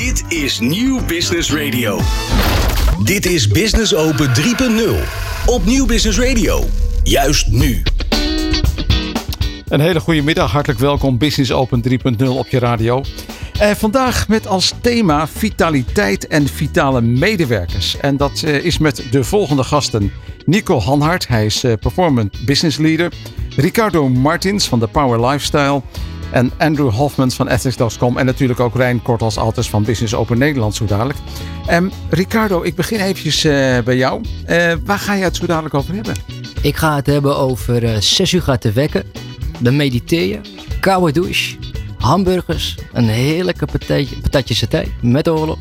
Dit is Nieuw Business Radio. Dit is Business Open 3.0 op Nieuw Business Radio. Juist nu. Een hele goede middag, hartelijk welkom Business Open 3.0 op je radio. Eh, vandaag met als thema vitaliteit en vitale medewerkers. En dat eh, is met de volgende gasten. Nico Hanhart, hij is eh, Performance Business Leader. Ricardo Martins van de Power Lifestyle. En Andrew Hofmans van Ethics.com. En natuurlijk ook Rijn Kortals Alters van Business Open Nederland zo dadelijk. Um, Ricardo, ik begin eventjes uh, bij jou. Uh, waar ga je het zo dadelijk over hebben? Ik ga het hebben over uh, 6 uur gaat te wekken. Dan mediteer je. Koude douche. Hamburgers. Een heerlijke patatje, patatje saté met oorlog.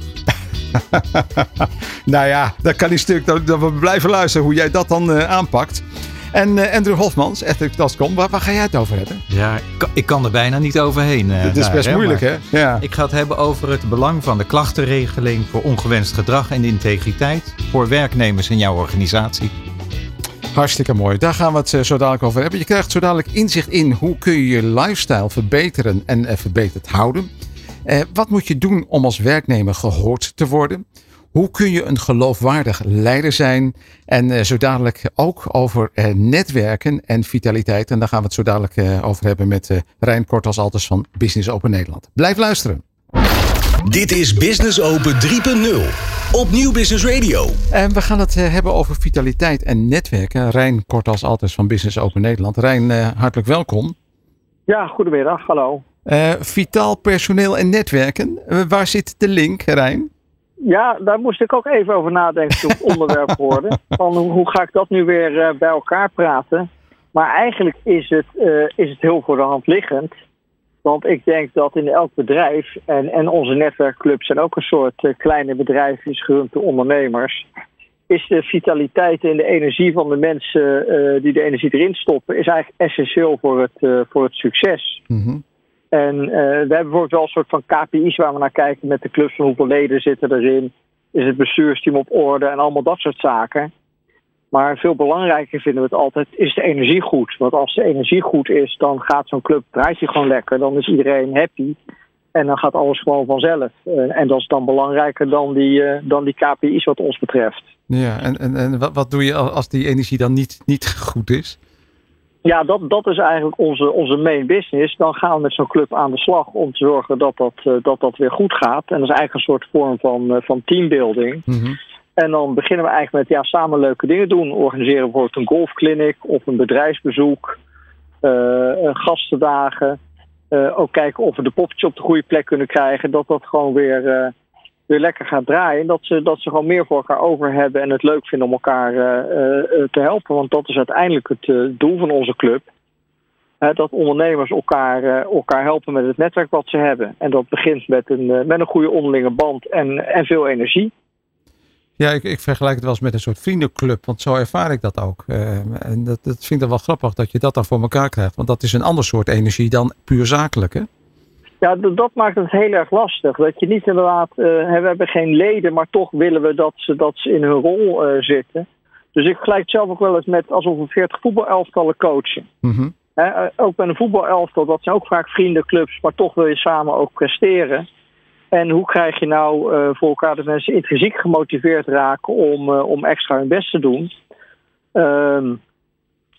nou ja, dat kan niet stuk. Dat, dat we blijven luisteren hoe jij dat dan aanpakt. En uh, Andrew Hofmans, Ethics.com, waar, waar ga jij het over hebben? Ja, ik kan, ik kan er bijna niet overheen. Uh, Dit is best moeilijk, hè? Ja. Ik ga het hebben over het belang van de klachtenregeling voor ongewenst gedrag en integriteit voor werknemers in jouw organisatie. Hartstikke mooi. Daar gaan we het uh, zo dadelijk over hebben. Je krijgt zo dadelijk inzicht in hoe kun je je lifestyle verbeteren en verbeterd houden. Uh, wat moet je doen om als werknemer gehoord te worden? Hoe kun je een geloofwaardig leider zijn? En uh, zo dadelijk ook over uh, netwerken en vitaliteit. En daar gaan we het zo dadelijk uh, over hebben met Rijn Kort als alters van Business Open Nederland. Blijf luisteren. Dit is Business Open 3.0 op Nieuw Business Radio. En we gaan het hebben over vitaliteit en netwerken. Rijn Kort als alters van Business Open Nederland. Rijn, hartelijk welkom. Ja, goedemiddag. Hallo. vitaal personeel en netwerken. waar zit de link, Rijn? Ja, daar moest ik ook even over nadenken toen het onderwerp hoorde. Van hoe ga ik dat nu weer uh, bij elkaar praten? Maar eigenlijk is het, uh, is het heel voor de hand liggend. Want ik denk dat in elk bedrijf, en, en onze netwerkclubs zijn ook een soort uh, kleine bedrijfjes gerund door ondernemers. Is de vitaliteit en de energie van de mensen die de energie erin stoppen, is eigenlijk essentieel voor het, voor het succes. Mm -hmm. En uh, we hebben bijvoorbeeld wel een soort van KPI's waar we naar kijken met de clubs van hoeveel leden zitten erin. Is het bestuursteam op orde en allemaal dat soort zaken. Maar veel belangrijker vinden we het altijd, is de energie goed? Want als de energie goed is, dan gaat zo'n club, draait hij gewoon lekker. Dan is iedereen happy. En dan gaat alles gewoon vanzelf. Uh, en dat is dan belangrijker dan die, uh, dan die KPI's wat ons betreft. Ja, en, en, en wat, wat doe je als die energie dan niet, niet goed is? Ja, dat, dat is eigenlijk onze, onze main business. Dan gaan we met zo'n club aan de slag om te zorgen dat dat, uh, dat, dat weer goed gaat. En dat is eigenlijk een soort vorm van, uh, van teambuilding. Mm -hmm. En dan beginnen we eigenlijk met ja, samen leuke dingen doen. Organiseren bijvoorbeeld een golfclinic of een bedrijfsbezoek. Uh, gastendagen. ook kijken of we de poppetje op de goede plek kunnen krijgen. Dat dat gewoon weer weer lekker gaat draaien. Dat ze, dat ze gewoon meer voor elkaar over hebben en het leuk vinden om elkaar uh, uh, te helpen. Want dat is uiteindelijk het doel van onze club. dat ondernemers elkaar, elkaar helpen met het netwerk wat ze hebben. En dat begint met een, met een goede onderlinge band en, en veel energie. Ja, ik, ik vergelijk het wel eens met een soort vriendenclub, want zo ervaar ik dat ook. en dat, dat vind ik wel grappig dat je dat dan voor elkaar krijgt. Want dat is een ander soort energie dan puur zakelijk? Ja, dat maakt het heel erg lastig. Dat je niet inderdaad, uh, we hebben geen leden, maar toch willen we dat ze, dat ze in hun rol uh, zitten. Dus ik vergelijk het zelf ook wel eens met alsof we 40 voetbalelftallen coachen. Mm -hmm. He, ook bij een voetbalelftal, dat zijn ook vaak vriendenclubs, maar toch wil je samen ook presteren. En hoe krijg je nou uh, voor elkaar dat mensen intrinsiek gemotiveerd raken om, om extra hun best te doen? Um,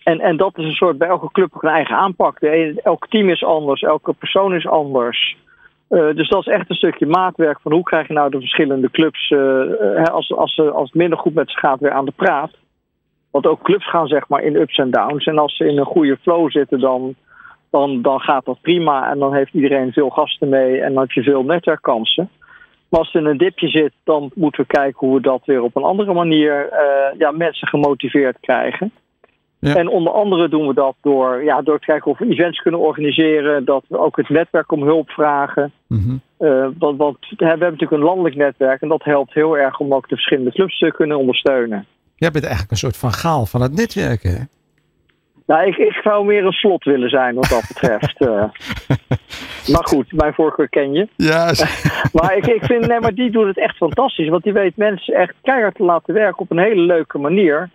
en, en dat is een soort bij elke club ook een eigen aanpak. Elk team is anders, elke persoon is anders. Uh, dus dat is echt een stukje maatwerk van hoe krijg je nou de verschillende clubs, uh, als, als, als het minder goed met ze gaat, weer aan de praat. Want ook clubs gaan zeg maar in ups en downs. En als ze in een goede flow zitten, dan, dan, dan gaat dat prima. En dan heeft iedereen veel gasten mee en dan heb je veel netwerkkansen. Maar als het in een dipje zit, dan moeten we kijken hoe we dat weer op een andere manier uh, ja, mensen gemotiveerd krijgen. Ja. En onder andere doen we dat door, ja, door te kijken of we events kunnen organiseren. Dat we ook het netwerk om hulp vragen. Mm -hmm. uh, want, want we hebben natuurlijk een landelijk netwerk. En dat helpt heel erg om ook de verschillende clubs te kunnen ondersteunen. Jij bent eigenlijk een soort van gaal van het netwerken, hè? Nou, ik, ik zou meer een slot willen zijn wat dat betreft. uh, maar goed, mijn voorkeur ken je. Ja. maar ik, ik vind, nee, maar die doet het echt fantastisch. Want die weet mensen echt keihard te laten werken op een hele leuke manier.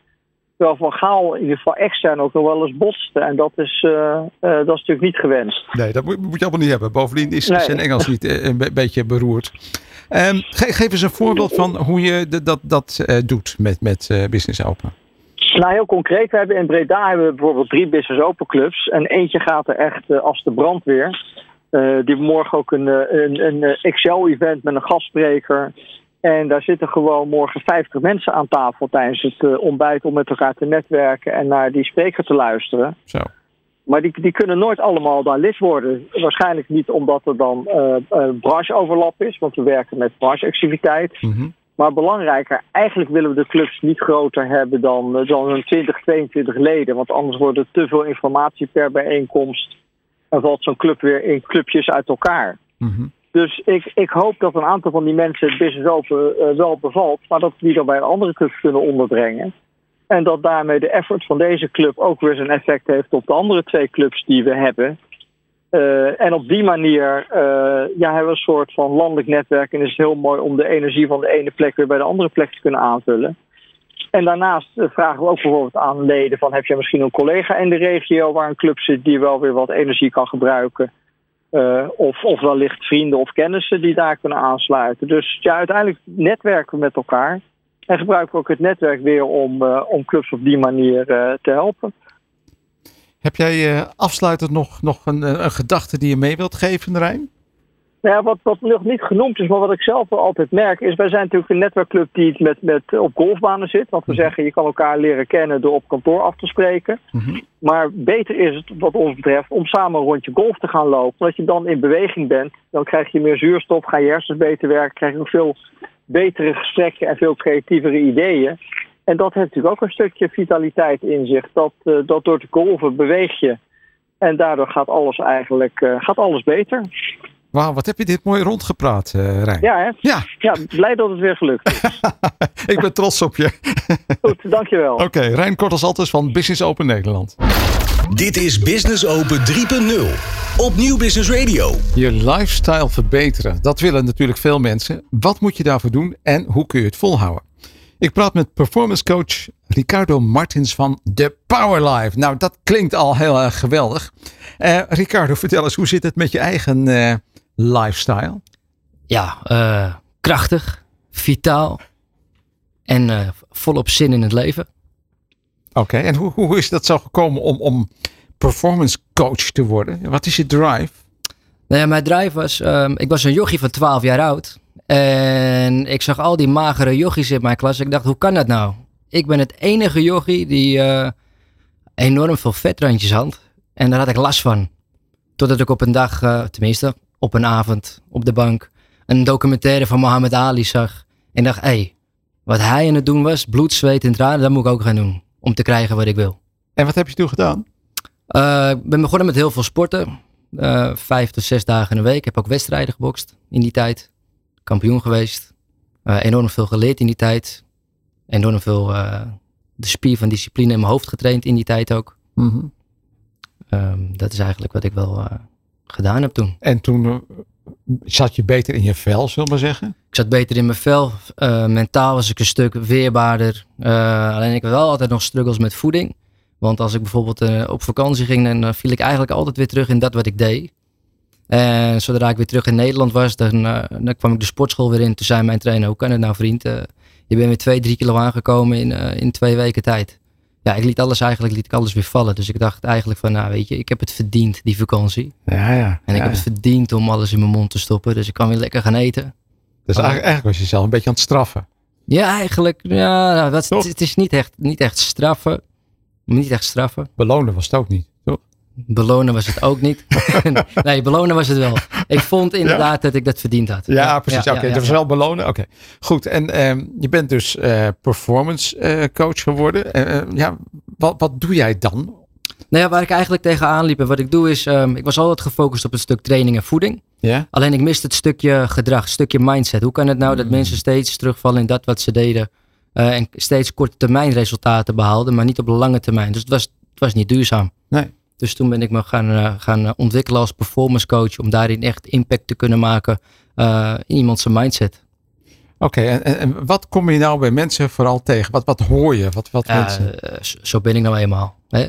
Terwijl Van Gaal in ieder geval extern ook nog wel eens botste. En dat is, uh, uh, dat is natuurlijk niet gewenst. Nee, dat moet, moet, je allemaal niet hebben. Bovendien is nee. zijn Engels niet uh, een beetje beroerd. Ehm, ge- geef eens een voorbeeld van hoe je de- dat, dat eh, doet met, met eh, Business Open. Nou, heel concreet. We hebben in Breda hebben we bijvoorbeeld drie Business Open clubs. En eentje gaat er echt eh, als de brandweer. Eh, die morgen ook een, eh, een, een eh, Excel-event met een gastspreker. En daar zitten gewoon morgen 50 mensen aan tafel tijdens het eh, ontbijt om met elkaar te netwerken en naar die spreker te luisteren. Zo. Maar die, die kunnen nooit allemaal daar lid worden. Waarschijnlijk niet omdat er dan eh, brancheoverlap is, want we werken met brancheactiviteit. Mhm. Maar belangrijker, eigenlijk willen we de clubs niet groter hebben dan, dan een 20, 22 leden. Want anders wordt er te veel informatie per bijeenkomst. En valt zo'n club weer in clubjes uit elkaar. Mhm. Dus ik, ik hoop dat een aantal van die mensen het business open eh, wel bevalt. Maar dat die dan bij een andere club kunnen onderbrengen. En dat daarmee de effort van deze club ook weer zijn effect heeft op de andere twee clubs die we hebben. Eh, en op die manier eh, ja, hebben we een soort van landelijk netwerk. En is het heel mooi om de energie van de ene plek weer bij de andere plek te kunnen aanvullen. En daarnaast vragen we ook bijvoorbeeld aan leden van heb je misschien een collega in de regio waar een club zit die wel weer wat energie kan gebruiken. Eh, of, of wellicht vrienden of kennissen die daar kunnen aansluiten. Dus ja, uiteindelijk netwerken we met elkaar. En gebruiken we ook het netwerk weer om, eh, om clubs op die manier eh, te helpen. Heb jij afsluitend nog, nog een, een gedachte die je mee wilt geven, Rijn? Nou ja, wat, wat nog niet genoemd is, maar wat ik zelf wel altijd merk, is wij zijn natuurlijk een netwerkclub die met, met, op golfbanen zit. Want we zeggen, je kan elkaar leren kennen door op kantoor af te spreken. Mhm. Maar beter is het, wat ons betreft, om samen een rondje golf te gaan lopen. Dat je dan in beweging bent. Dan krijg je meer zuurstof, gaan je hersens beter werken, krijg je ook veel betere gesprekken en veel creatievere ideeën. En dat heeft natuurlijk ook een stukje vitaliteit in zich. Dat, eh, dat door te golven beweeg je. En daardoor gaat alles eigenlijk eh, gaat alles beter. Wauw, wat heb je dit mooi rondgepraat, eh Rijn. Ja, hè? Ja, Ja, blij dat het weer gelukt is. ik ben trots op je. Goed, dankjewel. Oké, Rijn Kortels Altes van Business Open Nederland. Dit is Business Open 3.0 op Nieuw Business Radio. Je lifestyle verbeteren, dat willen natuurlijk veel mensen. Wat moet je daarvoor doen en hoe kun je het volhouden? Ik praat met performance coach Ricardo Martins van The Power Life. Nou, dat klinkt al heel erg geweldig. Eh, Ricardo, vertel eens, hoe zit het met je eigen eh, lifestyle? Ja, eh, krachtig, vitaal en eh, volop zin in het leven. Oké, en hoe, hoe is dat zo gekomen om, om performance coach te worden? Wat is je drive? Nou ja, mijn drive was, ehm, ik was een jochie van 12 jaar oud. En ik zag al die magere jochies in mijn klas. Ik dacht, hoe kan dat nou? Ik ben het enige jochie die eh, enorm veel vetrandjes had. En daar had ik last van. Totdat ik op een dag, tenminste op een avond, op de bank, een documentaire van Mohammed Ali zag. En dacht, hé, hey, wat hij aan het doen was, bloed, zweet en tranen, dat moet ik ook gaan doen. Om te krijgen wat ik wil. En wat heb je toen gedaan? Eh, ik ben begonnen met heel veel sporten. Eh, vijf tot zes dagen in de week. Ik heb ook wedstrijden gebokst in die tijd. Kampioen geweest. Eh, enorm veel geleerd in die tijd. Enorm veel de spier van discipline in mijn hoofd getraind in die tijd ook. Mhm. Ehm, dat is eigenlijk wat ik wel gedaan heb toen. En toen eh, zat je beter in je vel, zullen we maar zeggen? Ik zat beter in mijn vel. Eh, mentaal was ik een stuk weerbaarder. Eh, alleen ik had wel altijd nog struggles met voeding. Want als ik bijvoorbeeld op vakantie ging, dan viel ik eigenlijk altijd weer terug in dat wat ik deed. En zodra ik weer terug in Nederland was, dan, dan kwam ik de sportschool weer in. Toen zei mijn trainer, hoe kan het nou vriend? Je bent weer twee, drie kilo aangekomen in, in twee weken tijd. Ja, ik liet alles eigenlijk liet ik alles weer vallen. Dus ik dacht eigenlijk van, nou weet je, ik heb het verdiend, die vakantie. Ja, ja. En ik ja, heb het verdiend om alles in mijn mond te stoppen. Dus ik kan weer lekker gaan eten. Dus eigenlijk, eigenlijk was je jezelf een beetje aan het straffen. Ja, eigenlijk. Ja, nou, dat, Toch? het is niet echt, niet echt straffen. Niet echt straffen. Belonen was het ook niet, toch? Belonen was het ook niet. nee, belonen was het wel. Ik vond inderdaad dat ik dat verdiend had. Ja, precies. ja, Oké, ja, dat was wel belonen. Oké, goed. En ehm, je bent dus eh, performance eh, coach geworden. Eh, eh, ja, wat, wat doe jij dan? Nou ja, waar ik eigenlijk tegenaan liep en wat ik doe is, ehm, ik was altijd gefocust op het stuk training en voeding. Ja? Alleen ik miste het stukje gedrag, het stukje mindset. Hoe kan het nou Hmm. dat mensen steeds terugvallen in dat wat ze deden eh, en steeds korte termijn resultaten behaalden, maar niet op lange termijn. Dus het was, het was niet duurzaam. Nee. Dus toen ben ik me gaan, eh, gaan eh, ontwikkelen als performance coach om daarin echt impact te kunnen maken eh, in iemand zijn mindset. Oké, en, en, en wat kom je nou bij mensen vooral tegen? Wat, wat hoor je? Wat, wat Ja, mensen... zo- ben ik nou eenmaal. Hè?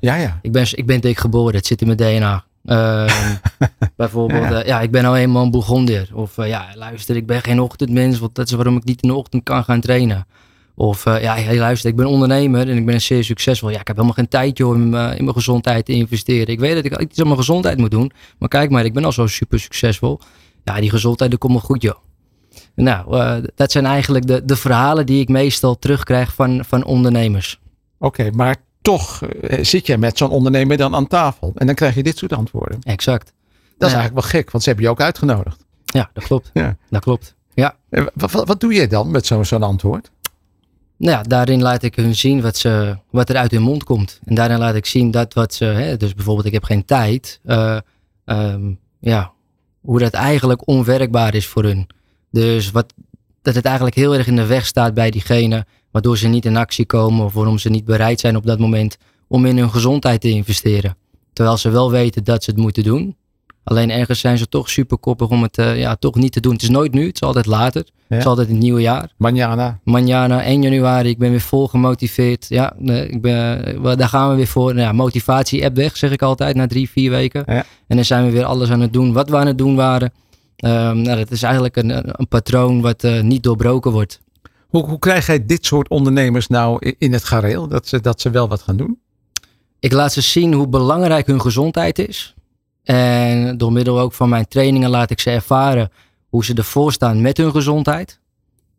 Ja, ja. ik, ben, ik ben dik geboren, het zit in mijn DNA. Ehm, bijvoorbeeld, ja. ja. ik ben nou eenmaal een Bourgondier. Of ja, luister, ik ben geen ochtendmens, want dat is waarom ik niet in de ochtend kan gaan trainen. Of uh, ja, hey, luister, ik ben ondernemer en ik ben zeer succesvol. Ja, ik heb helemaal geen tijd om in, in mijn gezondheid te investeren. Ik weet dat ik iets aan mijn gezondheid moet doen. Maar kijk maar, ik ben al zo super succesvol. Ja, die gezondheid, dat komt wel goed, joh. Nou, uh, dat zijn eigenlijk de, de verhalen die ik meestal terugkrijg van, van ondernemers. Oké, maar toch uh, zit jij met zo'n ondernemer dan aan tafel. En dan krijg je dit soort antwoorden. Exact. Dat is eigenlijk wel gek, want ze hebben je ook uitgenodigd. Ja, dat klopt. Ja. Dat klopt. Ja. Wat, wat, wat doe je dan met zo'n zo'n antwoord? Nou ja, daarin laat ik hun zien wat, ze, wat er uit hun mond komt. En daarin laat ik zien dat wat ze, hè, dus bijvoorbeeld ik heb geen tijd, uh, ja, hoe dat eigenlijk onwerkbaar is voor hun. Dus wat, dat het eigenlijk heel erg in de weg staat bij diegene, waardoor ze niet in actie komen of waarom ze niet bereid zijn op dat moment om in hun gezondheid te investeren. Terwijl ze wel weten dat ze het moeten doen. Alleen ergens zijn ze toch super koppig om het uh, ja, toch niet te doen. Het is nooit nu, het is altijd later. Ja. Het is altijd het nieuwe jaar. Manjana. Manjana, 1 januari. Ik ben weer vol gemotiveerd. Ja, ik ben, daar gaan we weer voor. Nou ja, motivatie-app weg, zeg ik altijd, na drie, vier weken. Ja. En dan zijn we weer alles aan het doen wat we aan het doen waren. Um, nou, dat is eigenlijk een, een patroon wat uh, niet doorbroken wordt. Hoe, hoe krijg jij dit soort ondernemers nou in het gareel? Dat ze, dat ze wel wat gaan doen? Ik laat ze zien hoe belangrijk hun gezondheid is. En door middel ook van mijn trainingen laat ik ze ervaren hoe ze ervoor staan met hun gezondheid.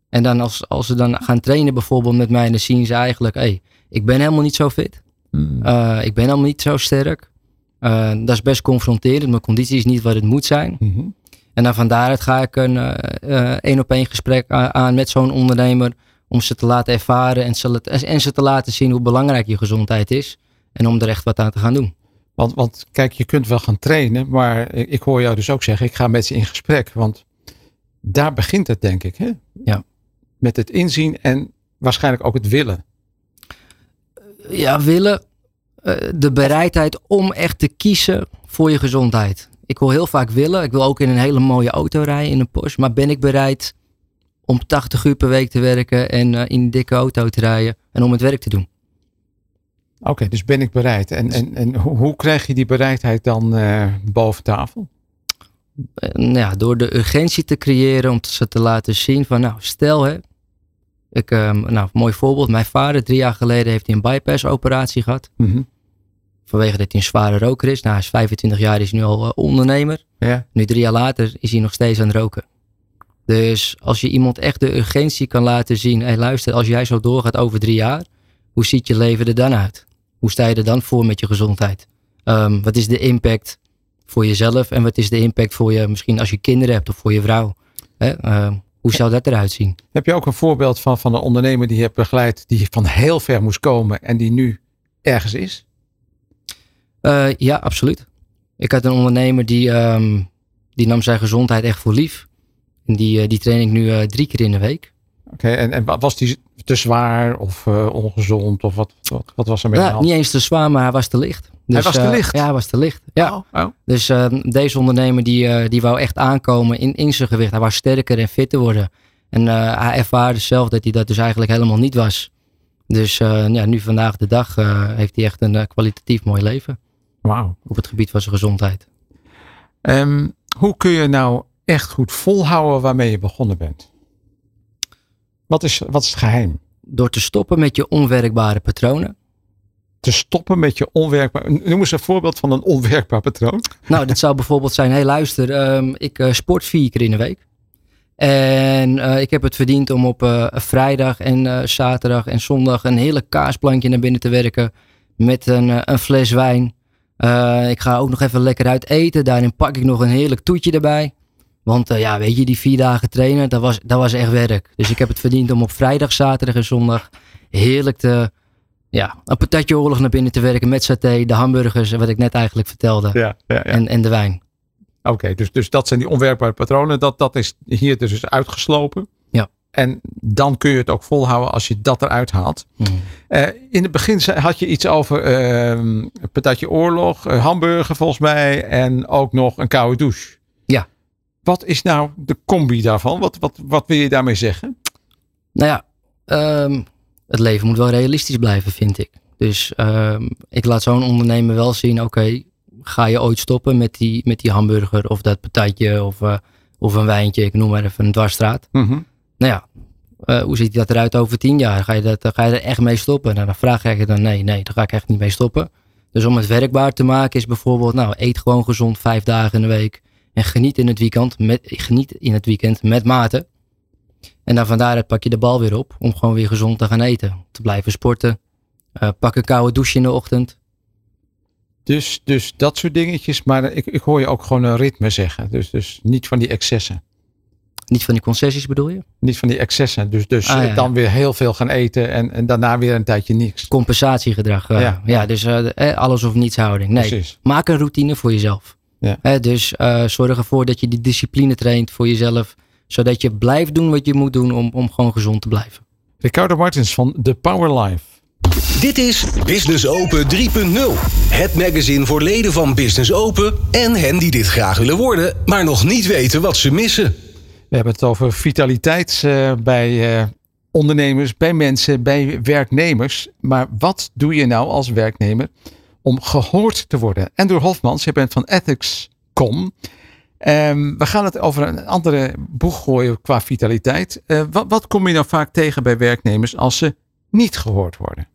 En dan als, als ze dan gaan trainen bijvoorbeeld met mij, dan zien ze eigenlijk, hé, hey, ik ben helemaal niet zo fit. Hmm. Uh, ik ben helemaal niet zo sterk. Uh, dat is best confronterend. Mijn conditie is niet wat het moet zijn. Mm-hmm. En dan van daaruit ga ik een één op één gesprek aan met zo'n ondernemer. Om ze te laten ervaren en ze, en ze te laten zien hoe belangrijk je gezondheid is. En om er echt wat aan te gaan doen. Want, want kijk, je kunt wel gaan trainen, maar ik hoor jou dus ook zeggen, ik ga met ze in gesprek. Want daar begint het, denk ik. Hè? Ja. Met het inzien en waarschijnlijk ook het willen. Ja, willen. Eh, de bereidheid om echt te kiezen voor je gezondheid. Ik wil heel vaak willen. Ik wil ook in een hele mooie auto rijden, in een Porsche. Maar ben ik bereid om 80 uur per week te werken en uh, in een dikke auto te rijden en om het werk te doen? Oké, dus ben ik bereid. En, en, en hoe, krijg je die bereidheid dan uh, boven tafel? Uh, ja, door de urgentie te creëren om ze te laten zien van nou, stel hè. Ik, um, nou, mooi voorbeeld. Mijn vader, drie jaar geleden, heeft hij een bypass operatie gehad. Mm -hmm. Vanwege dat hij een zware roker is. Nou, hij is 25 jaar, is nu al uh, ondernemer. Ja. Nu drie jaar later is hij nog steeds aan het roken. Dus als je iemand echt de urgentie kan laten zien. Hé, hey, luister, als jij zo doorgaat over drie jaar. Hoe ziet je leven er dan uit? Hoe sta je er dan voor met je gezondheid? Um, wat is de impact voor jezelf en wat is de impact voor je, misschien als je kinderen hebt of voor je vrouw? Hè? Uh, hoe zou dat eruit zien? Heb je ook een voorbeeld van, van een ondernemer die je hebt begeleid, die van heel ver moest komen en die nu ergens is? Uh, ja, absoluut. Ik had een ondernemer die, um, die nam zijn gezondheid echt voor lief. En die, uh, die train ik nu uh, drie keer in de week. Oké, okay, en, en was die te zwaar of uh, ongezond? Of wat, wat, wat was er met ja, Niet eens te zwaar, maar hij was te licht. Dus, hij was te licht? Uh, ja, hij was te licht. Ja. Oh, oh. Dus uh, deze ondernemer die, die wou echt aankomen in, in zijn gewicht. Hij wou sterker en fitter worden. En hij ervaarde zelf dat hij dat dus eigenlijk helemaal niet was. Dus ja, nu vandaag de dag heeft hij echt een kwalitatief mooi leven. Wauw. Op het gebied van zijn gezondheid. Um, hoe kun je nou echt goed volhouden waarmee je begonnen bent? Wat is, wat is het geheim? Door te stoppen met je onwerkbare patronen. Te stoppen met je onwerkbaar. Noem eens een voorbeeld van een onwerkbaar patroon. Nou, dat zou bijvoorbeeld zijn: hé, hey, luister, um, ik uh, sport vier keer in de week. En uh, ik heb het verdiend om op uh, vrijdag en zaterdag en zondag een hele kaasplankje naar binnen te werken. Met een, een fles wijn. ik ga ook nog even lekker uit eten. Daarin pak ik nog een heerlijk toetje erbij. Want uh, ja, weet je, die vier dagen trainen, dat was, dat was echt werk. Dus ik heb het verdiend om op vrijdag, zaterdag en zondag heerlijk te, ja, een patatje oorlog naar binnen te werken met saté, de hamburgers, wat ik net eigenlijk vertelde. Ja, ja, ja. En, en de wijn. Oké, okay, dus, dus dat zijn die onwerkbare patronen. Dat, dat is hier dus uitgeslopen. Ja. En dan kun je het ook volhouden als je dat eruit haalt. Mm. Uh, in het begin had je iets over uh, patatje oorlog, uh, hamburger volgens mij en ook nog een koude douche. Wat is nou de combi daarvan? Wat, wat, wat wil je daarmee zeggen? Nou ja, um, het leven moet wel realistisch blijven, vind ik. Dus um, ik laat zo'n ondernemer wel zien, oké, okay, ga je ooit stoppen met die, met die hamburger of dat patatje of, uh, of een wijntje, ik noem maar even een dwarsstraat. Mhm. Nou ja, uh, hoe ziet dat eruit over tien jaar? Ga je, dat, ga je er echt mee stoppen? Nou, dan vraag je dan nee, nee, daar ga ik echt niet mee stoppen. Dus om het werkbaar te maken is bijvoorbeeld, nou, eet gewoon gezond vijf dagen in de week. En geniet in het weekend met, geniet in het weekend met mate. En dan vandaar pak je de bal weer op om gewoon weer gezond te gaan eten. Te blijven sporten. Uh, pak een koude douche in de ochtend. Dus, dus dat soort dingetjes. Maar ik, ik hoor je ook gewoon een ritme zeggen. Dus, dus niet van die excessen. Niet van die concessies bedoel je? Niet van die excessen. Dus, dus Ah, ja, dan weer heel veel gaan eten en, en daarna weer een tijdje niks. Compensatiegedrag. eh, Ja. ja. dus eh, alles of niets houding. Nee, Precies. maak een routine voor jezelf. Ja. Eh, dus eh, zorg ervoor dat je die discipline traint voor jezelf. Zodat je blijft doen wat je moet doen om, om gewoon gezond te blijven. Ricardo Martins van The Power Life. Dit is Business Open 3.0. Het magazine voor leden van Business Open en hen die dit graag willen worden, maar nog niet weten wat ze missen. We hebben het over vitaliteit eh, bij eh, ondernemers, bij mensen, bij werknemers. Maar wat doe je nou als werknemer om gehoord te worden? Andrew Hofmans, je bent van Ethics.com. Ehm, we gaan het over een andere boeg gooien qua vitaliteit. Eh, wat, wat kom je nou vaak tegen bij werknemers als ze niet gehoord worden?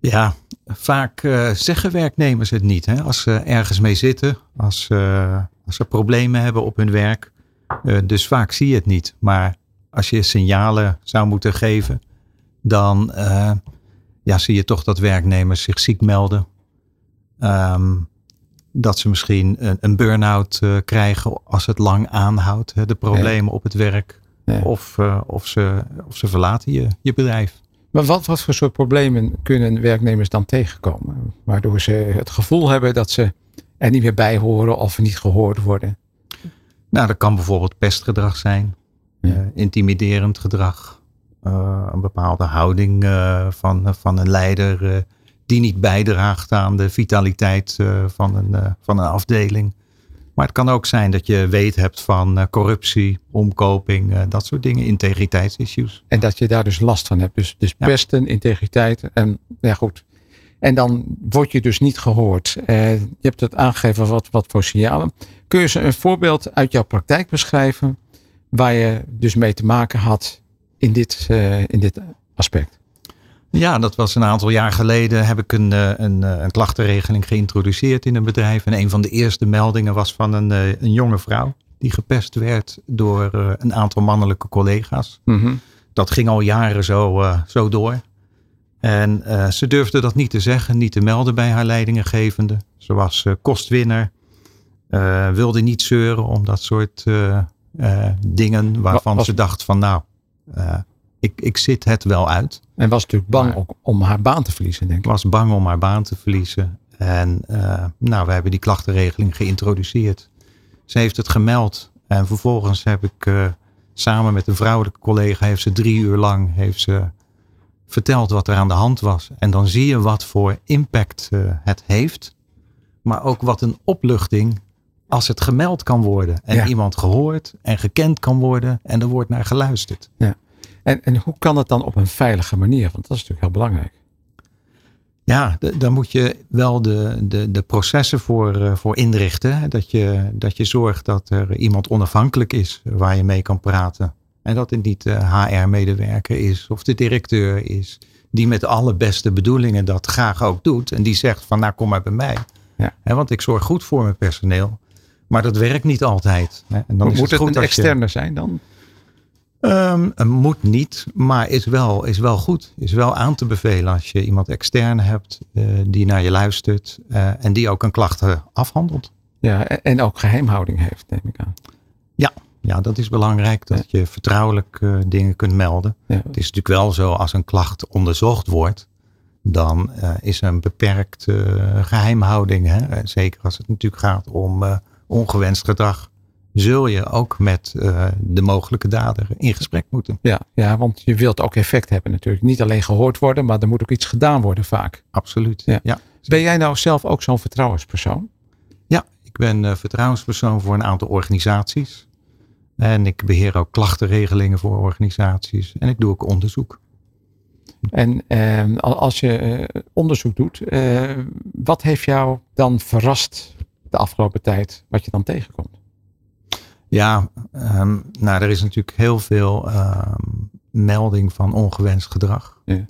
Ja, vaak eh, zeggen werknemers het niet. Hè? Als ze ergens mee zitten, als, eh, als ze problemen hebben op hun werk. Dus vaak zie je het niet. Maar als je signalen zou moeten geven, dan ja, zie je toch dat werknemers zich ziek melden. Ehm, dat ze misschien een, een burn-out eh, krijgen als het lang aanhoudt, hè, de problemen op het werk. Ja. Of, eh, of, ze, of ze verlaten je, je bedrijf. Maar wat, wat voor soort problemen kunnen werknemers dan tegenkomen? Waardoor ze het gevoel hebben dat ze er niet meer bij horen of niet gehoord worden. Nou, dat kan bijvoorbeeld pestgedrag zijn, Ja. eh, intimiderend gedrag, een bepaalde houding van, van een leider die niet bijdraagt aan de vitaliteit eh, van, een, eh, van een afdeling. Maar het kan ook zijn dat je weet hebt van eh, corruptie, omkoping, dat soort dingen, integriteitsissues. En dat je daar dus last van hebt. Dus, dus Ja. pesten, integriteit. En ja, goed. En dan word je dus niet gehoord. Eh, je hebt het aangegeven wat, wat voor signalen. Kun je ze een voorbeeld uit jouw praktijk beschrijven. Waar je dus mee te maken had in dit, in dit aspect? Ja, dat was een aantal jaar geleden. Heb ik een, eh, een, eh, een klachtenregeling geïntroduceerd in een bedrijf. En een van de eerste meldingen was van een, eh, een jonge vrouw. Die gepest werd door een aantal mannelijke collega's. Mhm. Dat ging al jaren zo, zo door. En ze durfde dat niet te zeggen, niet te melden bij haar leidinggevende. Ze was eh, kostwinner. wilde niet zeuren om dat soort dingen waarvan was- ze dacht van nou, ik, ik zit het wel uit. En was natuurlijk bang Maar- om haar baan te verliezen, denk ik. was bang om haar baan te verliezen. En eh, nou, we hebben die klachtenregeling geïntroduceerd. Ze heeft het gemeld. En vervolgens heb ik eh, samen met een vrouwelijke collega, heeft ze drie uur lang heeft ze verteld wat er aan de hand was. En dan zie je wat voor impact eh, het heeft. Maar ook wat een opluchting als het gemeld kan worden. En Ja. iemand gehoord en gekend kan worden. En er wordt naar geluisterd. En, en hoe kan het dan op een veilige manier? Want dat is natuurlijk heel belangrijk. Ja, daar moet je wel de, de, de processen voor, eh, voor inrichten. hè. Dat je, dat je zorgt dat er iemand onafhankelijk is waar je mee kan praten. En dat het niet de HR-medewerker is of de directeur is. Die met alle beste bedoelingen dat graag ook doet. En die zegt van nou kom maar bij mij. Ja. Hè, want ik zorg goed voor mijn personeel. Maar dat werkt niet altijd. hè. En dan is Moet het goed een als je- externe zijn dan? Het moet niet, maar is wel, is wel goed. Is wel aan te bevelen als je iemand extern hebt eh, die naar je luistert eh, en die ook een klacht eh, afhandelt. Ja, en- ook geheimhouding heeft, neem ik aan. Ja, dat is belangrijk dat je vertrouwelijk dingen kunt melden. Ja. Het is natuurlijk wel zo als een klacht onderzocht wordt, dan is er een beperkt eh, geheimhouding. Hè? Zeker als het natuurlijk gaat om ongewenst gedrag. Zul je ook met eh, de mogelijke dader in gesprek moeten. Ja, ja, want je wilt ook effect hebben natuurlijk. Niet alleen gehoord worden, maar er moet ook iets gedaan worden vaak. Absoluut. Ja. ja. Ben jij nou zelf ook zo'n vertrouwenspersoon? Ja, ik ben eh, vertrouwenspersoon voor een aantal organisaties. En ik beheer ook klachtenregelingen voor organisaties. En ik doe ook onderzoek. En eh, als je eh, onderzoek doet, eh, wat heeft jou dan verrast de afgelopen tijd, wat je dan tegenkomt? Ja, ehm, nou, er is natuurlijk heel veel ehm, melding van ongewenst gedrag. Ja.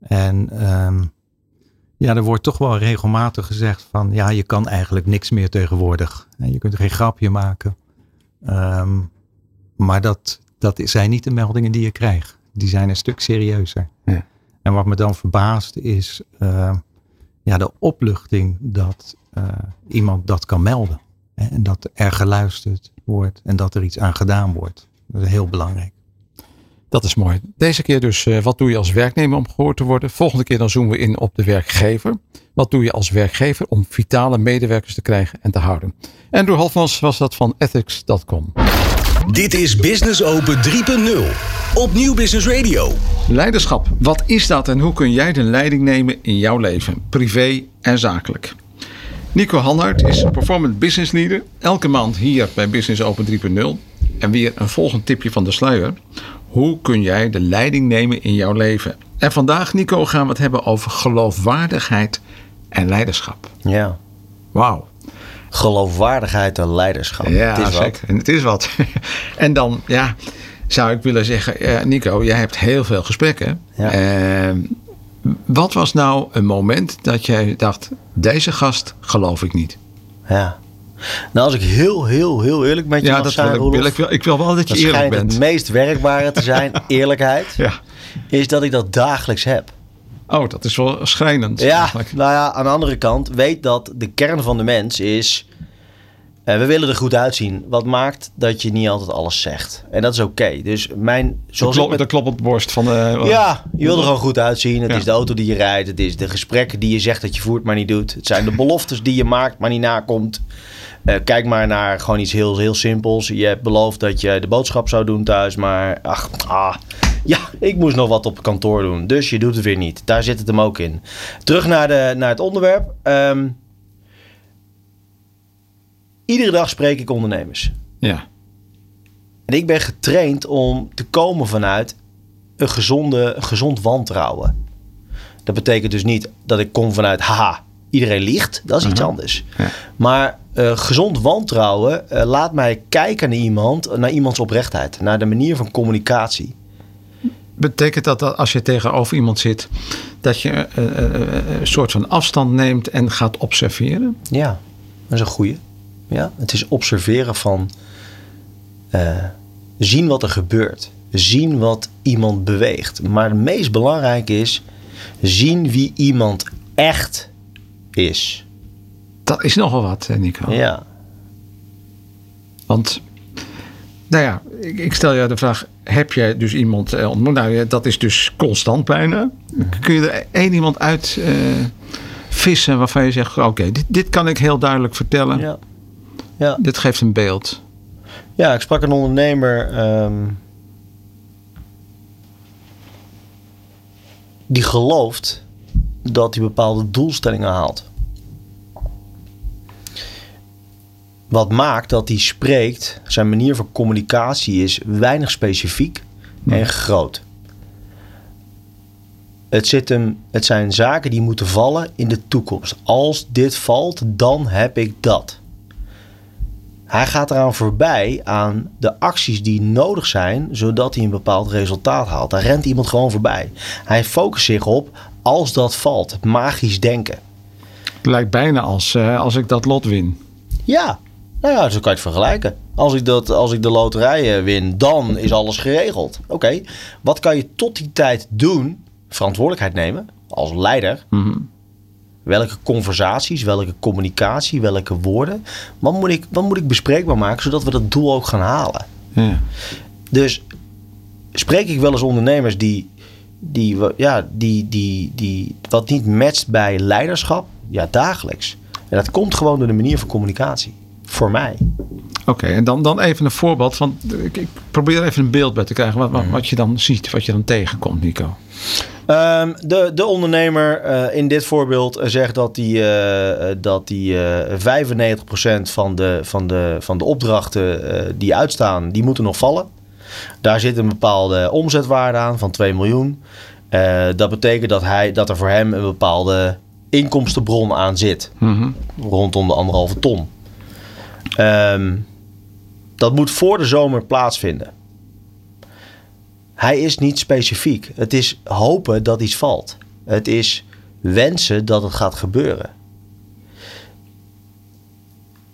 En ehm, ja, er wordt toch wel regelmatig gezegd van ja, je kan eigenlijk niks meer tegenwoordig. En Je kunt geen grapje maken. Maar dat, dat zijn niet de meldingen die je krijgt. Die zijn een stuk serieuzer. Ja. En wat me dan verbaast is ja, de opluchting dat eh, iemand dat kan melden. Hè, En dat er geluisterd wordt en dat er iets aan gedaan wordt. Dat is heel belangrijk. Dat is mooi. Deze keer dus, eh, wat doe je als werknemer om gehoord te worden? Volgende keer dan zoomen we in op de werkgever. Wat doe je als werkgever om vitale medewerkers te krijgen en te houden? Andrew Halfmans was dat van ethics.com. Dit is Business Open 3.0 op Nieuw Business Radio. Leiderschap, wat is dat en hoe kun jij de leiding nemen in jouw leven, privé en zakelijk? Nico Hanhart is Performance Business Leader. Elke maand hier bij Business Open 3.0. En weer een volgend tipje van de sluier. Hoe kun jij de leiding nemen in jouw leven? En vandaag, Nico, gaan we het hebben over geloofwaardigheid en leiderschap. Ja. Wauw. Geloofwaardigheid en leiderschap. Ja, Het is wat. En het is wat. en dan, ja, zou ik willen zeggen, eh, Nico, jij hebt heel veel gesprekken. Ja. Eh, wat was nou een moment dat jij dacht, deze gast geloof ik niet? Ja. Nou, als ik heel, heel, heel eerlijk met je Ja, mag dat zijn, wil ik, wil ik, wil, ik wil wel dat je eerlijk bent. het meest werkbare te zijn, eerlijkheid, Ja. is dat ik dat dagelijks heb. Oh, dat is wel schrijnend. Ja, eigenlijk. nou ja, aan de andere kant, weet dat de kern van de mens is... eh, we willen er goed uitzien. Wat maakt dat je niet altijd alles zegt. En dat is oké. Dus mijn... De, Zoals klop, met- de klop op de borst van de... Ja, je wil er gewoon goed uitzien. Het Ja. is de auto die je rijdt. Het is de gesprekken die je zegt dat je voert, maar niet doet. Het zijn de beloftes die je maakt, maar niet nakomt. Eh, kijk maar naar gewoon iets heel, heel simpels. Je hebt beloofd dat je de boodschap zou doen thuis, maar ach, ah, ja, ik moest nog wat op kantoor doen. Dus je doet het weer niet. Daar zit het hem ook in. Terug naar, de, naar het onderwerp. Ehm, iedere dag spreek ik ondernemers. Ja. En ik ben getraind om te komen vanuit een, gezonde, een gezond wantrouwen. Dat betekent dus niet dat ik kom vanuit, haha, iedereen liegt. Dat is iets anders. Ja. Maar eh, gezond wantrouwen eh, laat mij kijken naar iemand, naar iemands oprechtheid. Naar de manier van communicatie. Betekent dat dat als je tegenover iemand zit, dat je eh, een soort van afstand neemt en gaat observeren? Ja, dat is een goeie. Ja, het is observeren van eh, zien wat er gebeurt. Zien wat iemand beweegt. Maar het meest belangrijke is zien wie iemand echt is. Dat is nogal wat, hè, Nico. Ja, Want, nou ja, ik, ik stel je de vraag: heb jij dus iemand eh, ontmoet? Nou, dat is dus constant bijna. Kun je er één iemand uit eh, vissen waarvan je zegt: oké, dit, dit kan ik heel duidelijk vertellen. ja. Ja, Dit geeft een beeld. ja ik sprak een ondernemer. ehm, die gelooft dat hij bepaalde doelstellingen haalt. Wat maakt dat hij spreekt, zijn manier van communicatie is weinig specifiek en groot. Het, zit hem, het zijn zaken die moeten vallen in de toekomst. Als dit valt, dan heb ik dat. Hij gaat eraan voorbij aan de acties die nodig zijn, zodat hij een bepaald resultaat haalt. Daar rent iemand gewoon voorbij. Hij focust zich op als dat valt, het magisch denken. Het lijkt bijna als, eh, als ik dat lot win. Ja, nou ja, zo kan je het vergelijken. Als ik, dat, als ik de loterij eh, win, dan is alles geregeld. Oké, wat kan je tot die tijd doen? Verantwoordelijkheid nemen als leider. Mhm. Welke conversaties, welke communicatie, welke woorden. Wat moet, ik, wat moet ik bespreekbaar maken zodat we dat doel ook gaan halen? Ja. Dus spreek ik wel eens ondernemers die, die, ja, die, die, die wat niet matcht bij leiderschap? Ja, dagelijks. En dat komt gewoon door de manier van communicatie. Voor mij. Oké, en dan, dan even een voorbeeld. Van, ik, ik probeer even een beeld bij te krijgen. Wat, wat, wat je dan ziet, wat je dan tegenkomt, Nico. Ehm, de, de ondernemer eh, in dit voorbeeld eh, zegt dat hij eh, dat die, eh 95% van de, van, de, van de opdrachten die uitstaan, die moeten nog vallen. Daar zit een bepaalde omzetwaarde aan van 2 miljoen. Dat betekent dat, hij, dat er voor hem een bepaalde inkomstenbron aan zit. Mhm. Rondom de anderhalve ton. Ehm, dat moet voor de zomer plaatsvinden. Hij is niet specifiek. Het is hopen dat iets valt. Het is wensen dat het gaat gebeuren.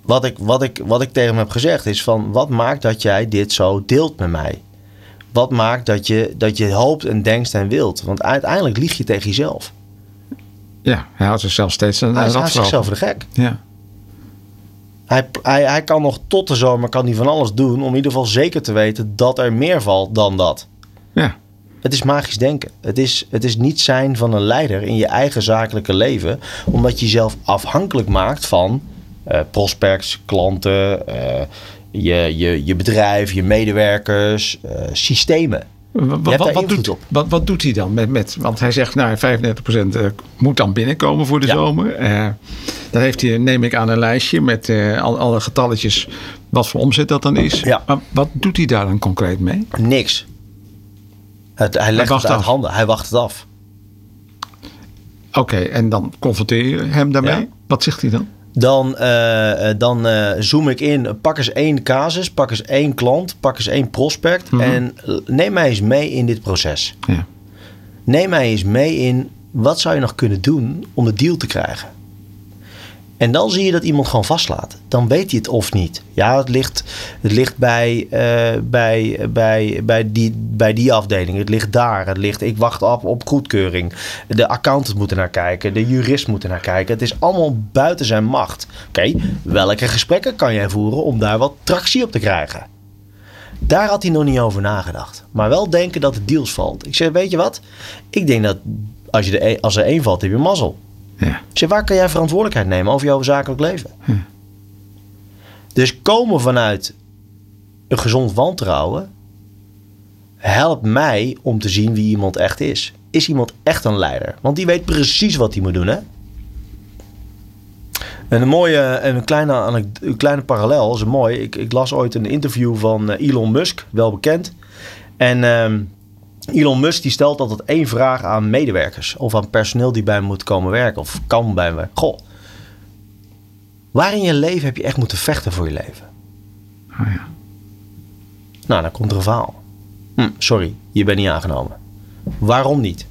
Wat ik, wat, ik, wat ik tegen hem heb gezegd is van... wat maakt dat jij dit zo deelt met mij? Wat maakt dat je, dat je hoopt en denkt en wilt? Want uiteindelijk lieg je tegen jezelf. Ja, hij houdt zichzelf steeds een Hij voor zichzelf voor de gek. Ja. Hij, hij, hij kan nog tot de zomer kan hij van alles doen... om in ieder geval zeker te weten dat er meer valt dan dat. ja. Het is magisch denken. Het is, het is niet zijn van een leider in je eigen zakelijke leven, omdat je jezelf afhankelijk maakt van eh, prospects, klanten, eh, je, je, je bedrijf, je medewerkers, eh, systemen. Wat, wat, doet, wat, wat doet hij dan? Met, met, want hij zegt, nou, 35% eh, moet dan binnenkomen voor de Ja. zomer. Eh, dan heeft hij, neem ik aan, een lijstje met eh, al, alle getalletjes wat voor omzet dat dan is. Ja. Maar wat doet hij daar dan concreet mee? Niks. Het, hij legt het uit af. handen. Hij wacht het af. Oké, en dan confronteer je hem daarmee. Ja. Wat zegt hij dan? Dan, eh, eh, dan eh, zoom ik in. Pak eens één casus, pak eens één klant, pak eens één prospect. En eh, neem mij eens mee in dit proces. Ja. Neem mij eens mee in wat zou je nog kunnen doen om de deal te krijgen. En dan zie je dat iemand gewoon vastlaat. Dan weet hij het of niet. Ja, het ligt, het ligt bij, eh, bij, bij, bij, die, bij die afdeling. Het ligt daar. Het ligt, ik wacht op, op goedkeuring. De accountant moet er naar kijken. De jurist moet er naar kijken. Het is allemaal buiten zijn macht. Oké, welke gesprekken kan jij voeren om daar wat tractie op te krijgen? Daar had hij nog niet over nagedacht. Maar wel denken dat het deals valt. Ik zeg, weet je wat? Ik denk dat als, je er, een- als er één valt, heb je mazzel. Ja. Zeg, waar kan jij verantwoordelijkheid nemen over jouw zakelijk leven? Dus komen vanuit een gezond wantrouwen helpt mij om te zien wie iemand echt is. Is iemand echt een leider? Want die weet precies wat hij moet doen, hè? En een mooie, en een kleine, een kleine parallel is mooi. Ik, ik las ooit een interview van eh, Elon Musk, wel bekend. En ehm, Elon Musk die stelt altijd één vraag aan medewerkers of aan personeel die bij hem moet komen werken of kan bij hem werken. Goh, waar in je leven heb je echt moeten vechten voor je leven? Oh ja. Nou, dan komt er een verhaal. Hm, sorry, je bent niet aangenomen. Waarom niet?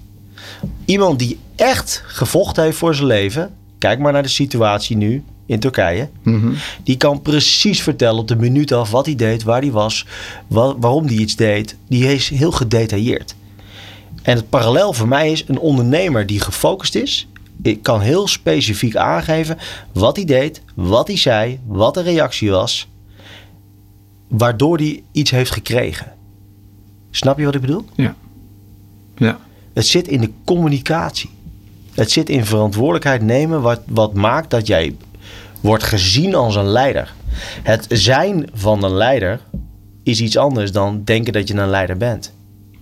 Iemand die echt gevochten heeft voor zijn leven, kijk maar naar de situatie nu in Turkije. Mhm. Die kan precies vertellen op de minuut af wat hij deed, waar hij was, wa- waarom hij iets deed. Die is heel gedetailleerd. En het parallel voor mij is een ondernemer die gefocust is. Ik kan heel specifiek aangeven wat hij deed, wat hij zei, wat de reactie was. Waardoor hij iets heeft gekregen. Snap je wat ik bedoel? Ja. Ja. Het zit in de communicatie. Het zit in verantwoordelijkheid nemen wat, wat maakt dat jij wordt gezien als een leider. Het zijn van een leider is iets anders dan denken dat je een leider bent.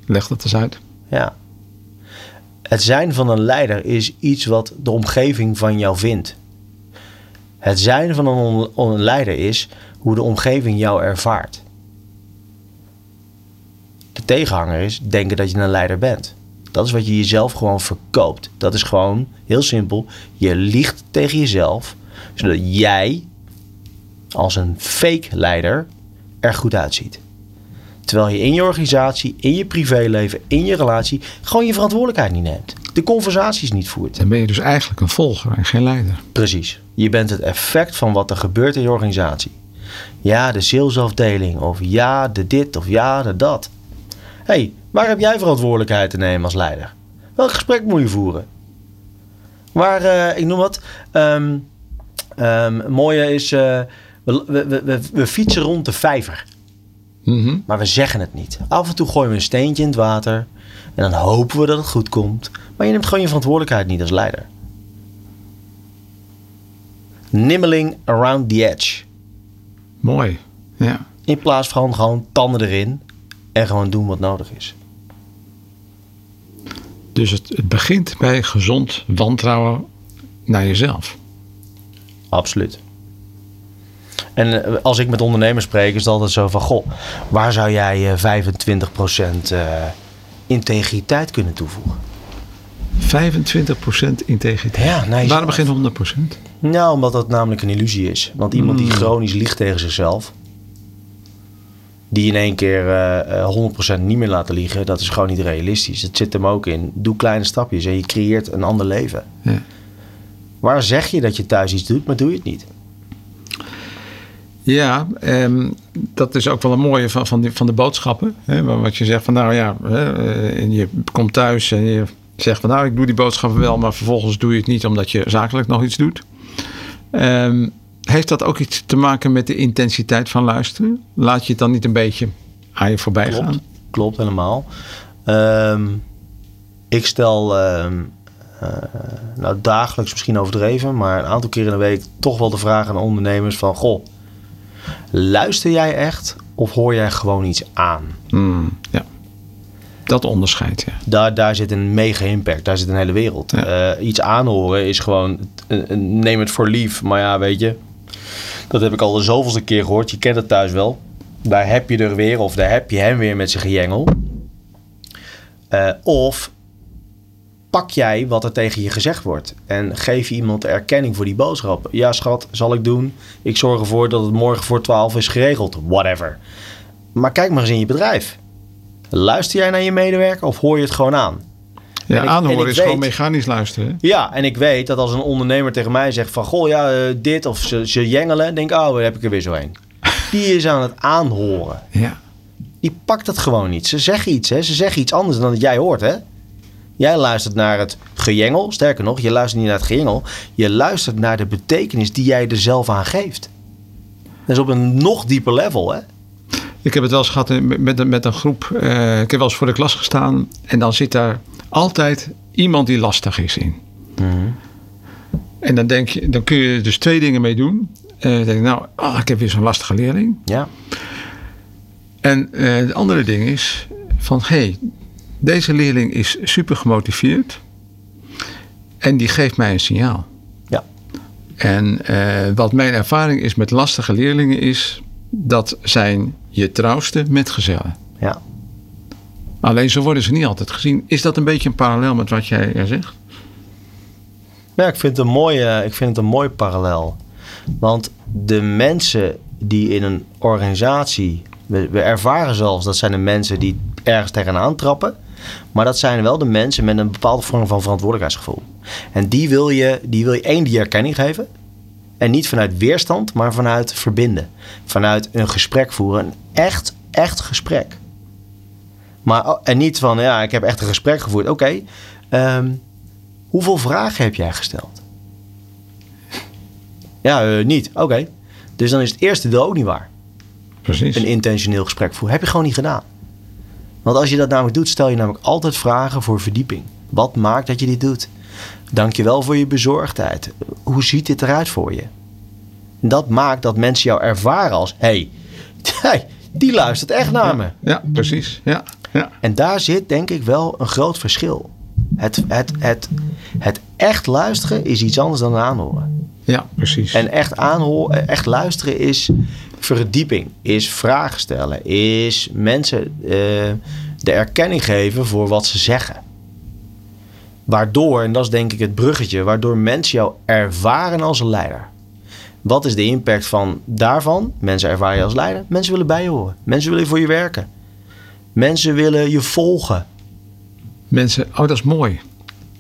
Leg dat eens uit. Ja. Het zijn van een leider is iets wat de omgeving van jou vindt. Het zijn van een, een leider is hoe de omgeving jou ervaart. De tegenhanger is denken dat je een leider bent. Dat is wat je jezelf gewoon verkoopt. Dat is gewoon heel simpel. Je liegt tegen jezelf, zodat jij als een fake leider er goed uitziet. Terwijl je in je organisatie, in je privéleven, in je relatie gewoon je verantwoordelijkheid niet neemt. De conversaties niet voert. Dan ben je dus eigenlijk een volger en geen leider. Precies. Je bent het effect van wat er gebeurt in je organisatie. Ja, de salesafdeling. Of ja, de dit. Of ja, de dat. Hé, hey, waar heb jij verantwoordelijkheid te nemen als leider? Welk gesprek moet je voeren? Waar, eh, ik noem wat. ehm ehm, het mooie is, eh, we, we, we, we fietsen rond de vijver. Mhm. Maar we zeggen het niet. Af en toe gooien we een steentje in het water. En dan hopen we dat het goed komt. Maar je neemt gewoon je verantwoordelijkheid niet als leider. Nibbling around the edge. Mooi. Ja. In plaats van gewoon tanden erin. En gewoon doen wat nodig is. Dus het, het begint bij gezond wantrouwen naar jezelf. Absoluut. En eh, als ik met ondernemers spreek, is het altijd zo van: Goh, waar zou jij eh, 25% eh, integriteit kunnen toevoegen? 25% integriteit. Ja, nee. Waarom geen 100%? Nou, omdat dat namelijk een illusie is. Want iemand die chronisch liegt tegen zichzelf, die in één keer eh, eh, 100% niet meer laten liegen, dat is gewoon niet realistisch. Het zit hem ook in. Doe kleine stapjes en je creëert een ander leven. Ja. Waar zeg je dat je thuis iets doet, maar doe je het niet? Ja, ehm, dat is ook wel een mooie van, van, die, van de boodschappen. Hè, wat je zegt van nou ja, hè, eh, en je komt thuis en je zegt van nou ik doe die boodschappen wel, maar vervolgens doe je het niet omdat je zakelijk nog iets doet. Ehm, heeft dat ook iets te maken met de intensiteit van luisteren? Laat je het dan niet een beetje aan je voorbij Klopt, gaan? klopt helemaal. Ehm, ik stel nou, dagelijks misschien overdreven, maar een aantal keer in de week toch wel de vraag aan ondernemers van goh, luister jij echt of hoor jij gewoon iets aan? Hmm, ja, dat onderscheid. Ja. Daar, daar zit een mega impact, daar zit een hele wereld. Ja. Eh, iets aanhoren is gewoon, eh, eh, neem het voor lief, maar ja, weet je, dat heb ik al de zoveelste keer gehoord. Je kent het thuis wel. Daar heb je er weer, of daar heb je hem weer met zijn gejengel. Eh, of pak jij wat er tegen je gezegd wordt en geef je iemand erkenning voor die boodschap. Ja, schat, zal ik doen. Ik zorg ervoor dat het morgen voor 12 is geregeld. Whatever. Maar kijk maar eens in je bedrijf. Luister jij naar je medewerker of hoor je het gewoon aan? Ja, ik- aanhoren is gewoon mechanisch luisteren. Ja, en ik weet dat als een ondernemer tegen mij zegt van... Goh, ja, eh, dit of ze, ze jengelen. denk ik, oh, daar heb ik er weer zo een. Die is aan het aanhoren. Ja. Die pakt het gewoon niet. Ze zeggen iets, hè. Ze zeggen iets anders dan dat jij hoort, hè. Jij luistert naar het gejengel. Sterker nog, je luistert niet naar het gejengel. Je luistert naar de betekenis die jij er zelf aan geeft. Dat is op een nog dieper level, hè. Ik heb het wel eens gehad met, een- met een groep. eh, ik heb wel eens voor de klas gestaan. En dan zit daar altijd iemand die lastig is in. En dan, denk je, dan kun je dus twee dingen mee doen. Eh, dan denk ik, nou, ah, ik heb weer zo'n lastige leerling. Ja. En eh het andere ding is van, hé, hey, deze leerling is super gemotiveerd. En die geeft mij een signaal. Ja. En eh, wat mijn ervaring is met lastige leerlingen is... dat zijn je trouwste metgezellen. Ja. Alleen zo worden ze niet altijd gezien. Is dat een beetje een parallel met wat jij er zegt? Ja, ik vind, het een mooie, ik vind het een mooi parallel. Want de mensen die in een organisatie... We, we ervaren zelfs dat zijn de mensen die ergens tegenaan trappen. Maar dat zijn wel de mensen met een bepaalde vorm van verantwoordelijkheidsgevoel. En die wil je, die wil je één, die erkenning geven. En niet vanuit weerstand, maar vanuit verbinden. Vanuit een gesprek voeren. Een echt, echt gesprek. Maar, oh, en niet van, ja, ik heb echt een gesprek gevoerd. Oké, ehm, hoeveel vragen heb jij gesteld? Ja, eh, niet. Oké. Dus dan is het eerste deel ook niet waar. Precies. Een intentioneel gesprek voeren. Heb je gewoon niet gedaan. Want als je dat namelijk doet, stel je namelijk altijd vragen voor verdieping. Wat maakt dat je dit doet? Dankjewel voor je bezorgdheid. Hoe ziet dit eruit voor je? Dat maakt dat mensen jou ervaren als... hey, hey, die luistert echt naar me. Ja, precies. Ja, ja. En daar zit denk ik wel een groot verschil. Het, het, het, het echt luisteren is iets anders dan aanhoren. ja precies. En echt aanhoren, echt luisteren is verdieping, is vragen stellen, is mensen eh, de erkenning geven voor wat ze zeggen. Waardoor, en dat is denk ik het bruggetje, waardoor mensen jou ervaren als een leider. Wat is de impact van daarvan? Mensen ervaren je als leider. Mensen willen bij je horen. Mensen willen voor je werken. Mensen willen je volgen. Mensen, oh dat is mooi.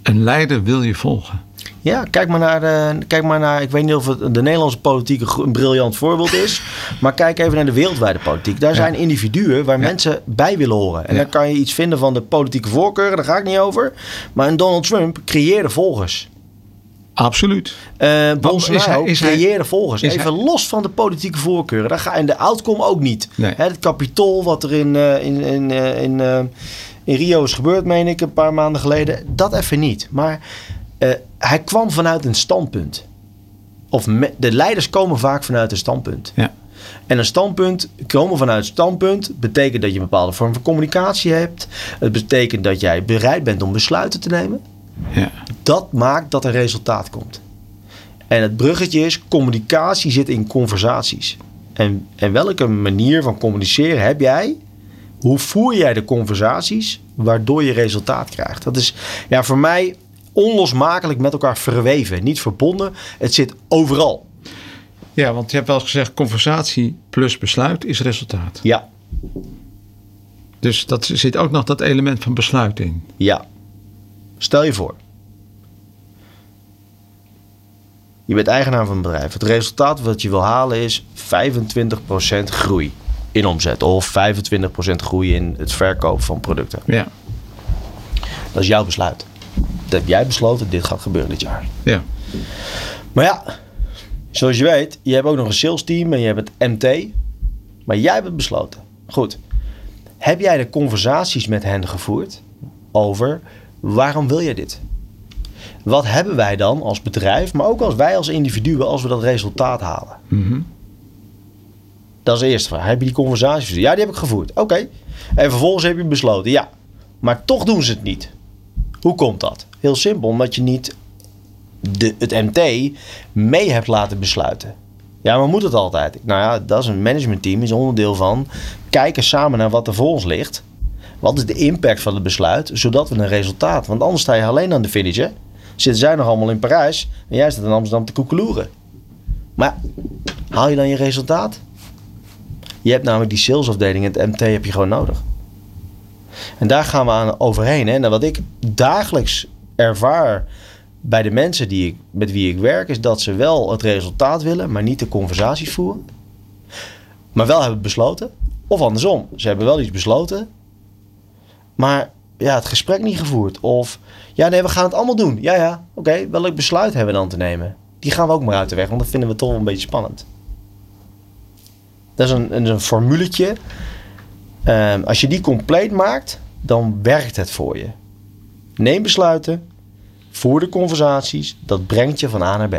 Een leider wil je volgen. Ja, kijk maar naar, de, kijk maar naar ik weet niet of het de Nederlandse politiek een, briljant voorbeeld is. maar kijk even naar de wereldwijde politiek. Daar zijn individuen waar mensen bij willen horen. En Ja. dan kan je iets vinden van de politieke voorkeuren, daar ga ik niet over. Maar een Donald Trump creëerde volgers. Absoluut. Eh Bolsonaro is hij- is hij- creëerde volgers. is Even los van de politieke voorkeuren. Daar ga, en de outcome ook niet. Nee. Hè, het kapitool wat er in, eh, in, in, eh, in, eh, in Rio is gebeurd, meen ik, een paar maanden geleden. Dat even niet. Maar eh, hij kwam vanuit een standpunt. Of me- de leiders komen vaak vanuit een standpunt. Ja. En een standpunt, komen vanuit een standpunt, betekent dat je een bepaalde vorm van communicatie hebt. Het betekent dat jij bereid bent om besluiten te nemen Ja. dat maakt dat er resultaat komt. En het bruggetje is, communicatie zit in conversaties. En, en welke manier van communiceren heb jij? Hoe voer jij de conversaties waardoor je resultaat krijgt? Dat is, ja, voor mij onlosmakelijk met elkaar verweven. Niet verbonden, het zit overal. Ja, want je hebt wel eens gezegd, conversatie plus besluit is resultaat. Ja, Dus dat zit ook nog dat element van besluit in. ja. Stel je voor. Je bent eigenaar van een bedrijf. Het resultaat wat je wil halen is 25% groei in omzet. Of 25% groei in het verkoop van producten. Ja, Dat is jouw besluit. Heb jij besloten, dit gaat gebeuren dit jaar. ja. Maar ja, zoals je weet, je hebt ook nog een sales team en je hebt het MT. Maar jij hebt het besloten. Goed. Heb jij de conversaties met hen gevoerd over waarom wil je dit? Wat hebben wij dan als bedrijf, maar ook als wij als individuen, als we dat resultaat halen? Mhm. Dat is de eerste vraag. Heb je die conversaties gevoerd? Ja, die heb ik gevoerd. Oké. En vervolgens heb je besloten, ja. Maar toch doen ze het niet. Hoe komt dat? Heel simpel, omdat je niet de, het MT mee hebt laten besluiten. Ja, maar moet het altijd? Nou ja, dat is een managementteam, is onderdeel van kijken samen naar wat er voor ons ligt. Wat is de impact van het besluit, zodat we een resultaat. Want anders sta je alleen aan de finish. Hè? Zitten zij nog allemaal in Parijs en jij staat in Amsterdam te koekeloeren. Maar haal je dan je resultaat? Je hebt namelijk die salesafdeling en het MT heb je gewoon nodig. En daar gaan we aan overheen. Hè? En wat ik dagelijks ervaar bij de mensen die ik, met wie ik werk, is dat ze wel het resultaat willen, maar niet de conversaties voeren. Maar wel hebben besloten. Of andersom, ze hebben wel iets besloten, maar ja, het gesprek niet gevoerd. Of ja, nee, we gaan het allemaal doen. Ja, ja, oké, welk besluit hebben we dan te nemen? Die gaan we ook maar uit de weg, want dat vinden we toch wel een beetje spannend. Dat is een, een, een formuletje. Ehm, als je die compleet maakt, dan werkt het voor je. Neem besluiten, voer de conversaties, dat brengt je van A naar B.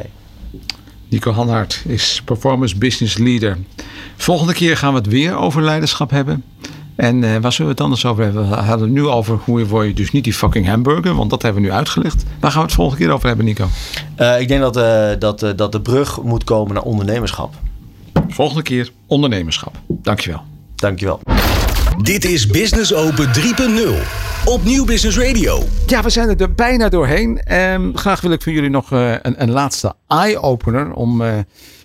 Nico Hanhart is Performance Business Leader. Volgende keer gaan we het weer over leiderschap hebben. En eh, waar zullen we het anders over hebben? We hadden het nu over hoe word je dus niet die fucking hamburger, want dat hebben we nu uitgelegd. Waar gaan we het volgende keer over hebben, Nico? Eh, ik denk dat, eh, dat, dat de brug moet komen naar ondernemerschap. Volgende keer ondernemerschap. Dankjewel. Dankjewel. Dit is Business Open 3.0 op Nieuw Business Radio. Ja, we zijn er bijna doorheen. Ehm, graag wil ik voor jullie nog eh, een, een laatste eye-opener om eh,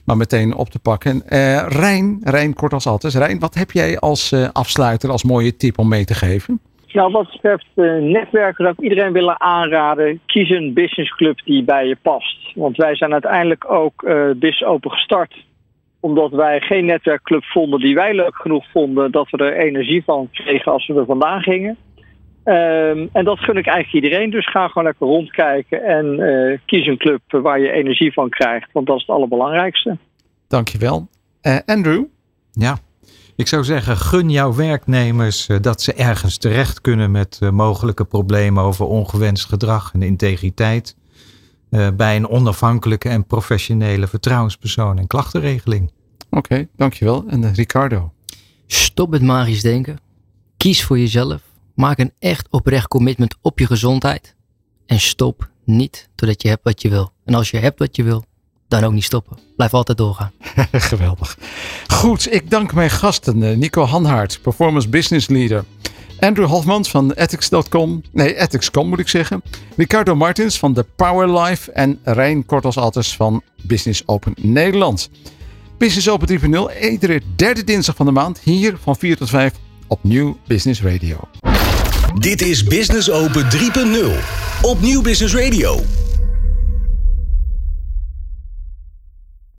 maar meteen op te pakken. Eh Rijn, Rijn kort als altijd. Rijn, wat heb jij als eh, afsluiter, als mooie tip om mee te geven? Nou, wat betreft netwerken zou ik iedereen willen aanraden. Kies een businessclub die bij je past. Want wij zijn uiteindelijk ook eh Business Open gestart. Omdat wij geen netwerkclub vonden die wij leuk genoeg vonden. Dat we er energie van kregen als we er vandaan gingen. Ehm, en dat gun ik eigenlijk iedereen. Dus ga gewoon lekker rondkijken. En eh, kies een club waar je energie van krijgt. Want dat is het allerbelangrijkste. Dankjewel. Eh Andrew? Ja, ik zou zeggen, gun jouw werknemers eh, dat ze ergens terecht kunnen met eh, mogelijke problemen over ongewenst gedrag en integriteit. Eh, bij een onafhankelijke en professionele vertrouwenspersoon en klachtenregeling. Oké, dankjewel. En eh, Ricardo? Stop met magisch denken. Kies voor jezelf. Maak een echt oprecht commitment op je gezondheid. En stop niet totdat je hebt wat je wil. En als je hebt wat je wil, dan ook niet stoppen. Blijf altijd doorgaan. Geweldig. Goed, ik dank mijn gasten. eh, Nico Hanhaert, Performance Business Leader. Andrew Hofmans van ethics.com. Nee, ethics.com moet ik zeggen. Ricardo Martins van The Power Life. En Rijn Kortels Altes van Business Open Nederland. Business Open 3.0, iedere derde dinsdag van de maand. Hier van 4 tot 5 op Nieuw Business Radio. Dit is Business Open 3.0 op Nieuw Business Radio.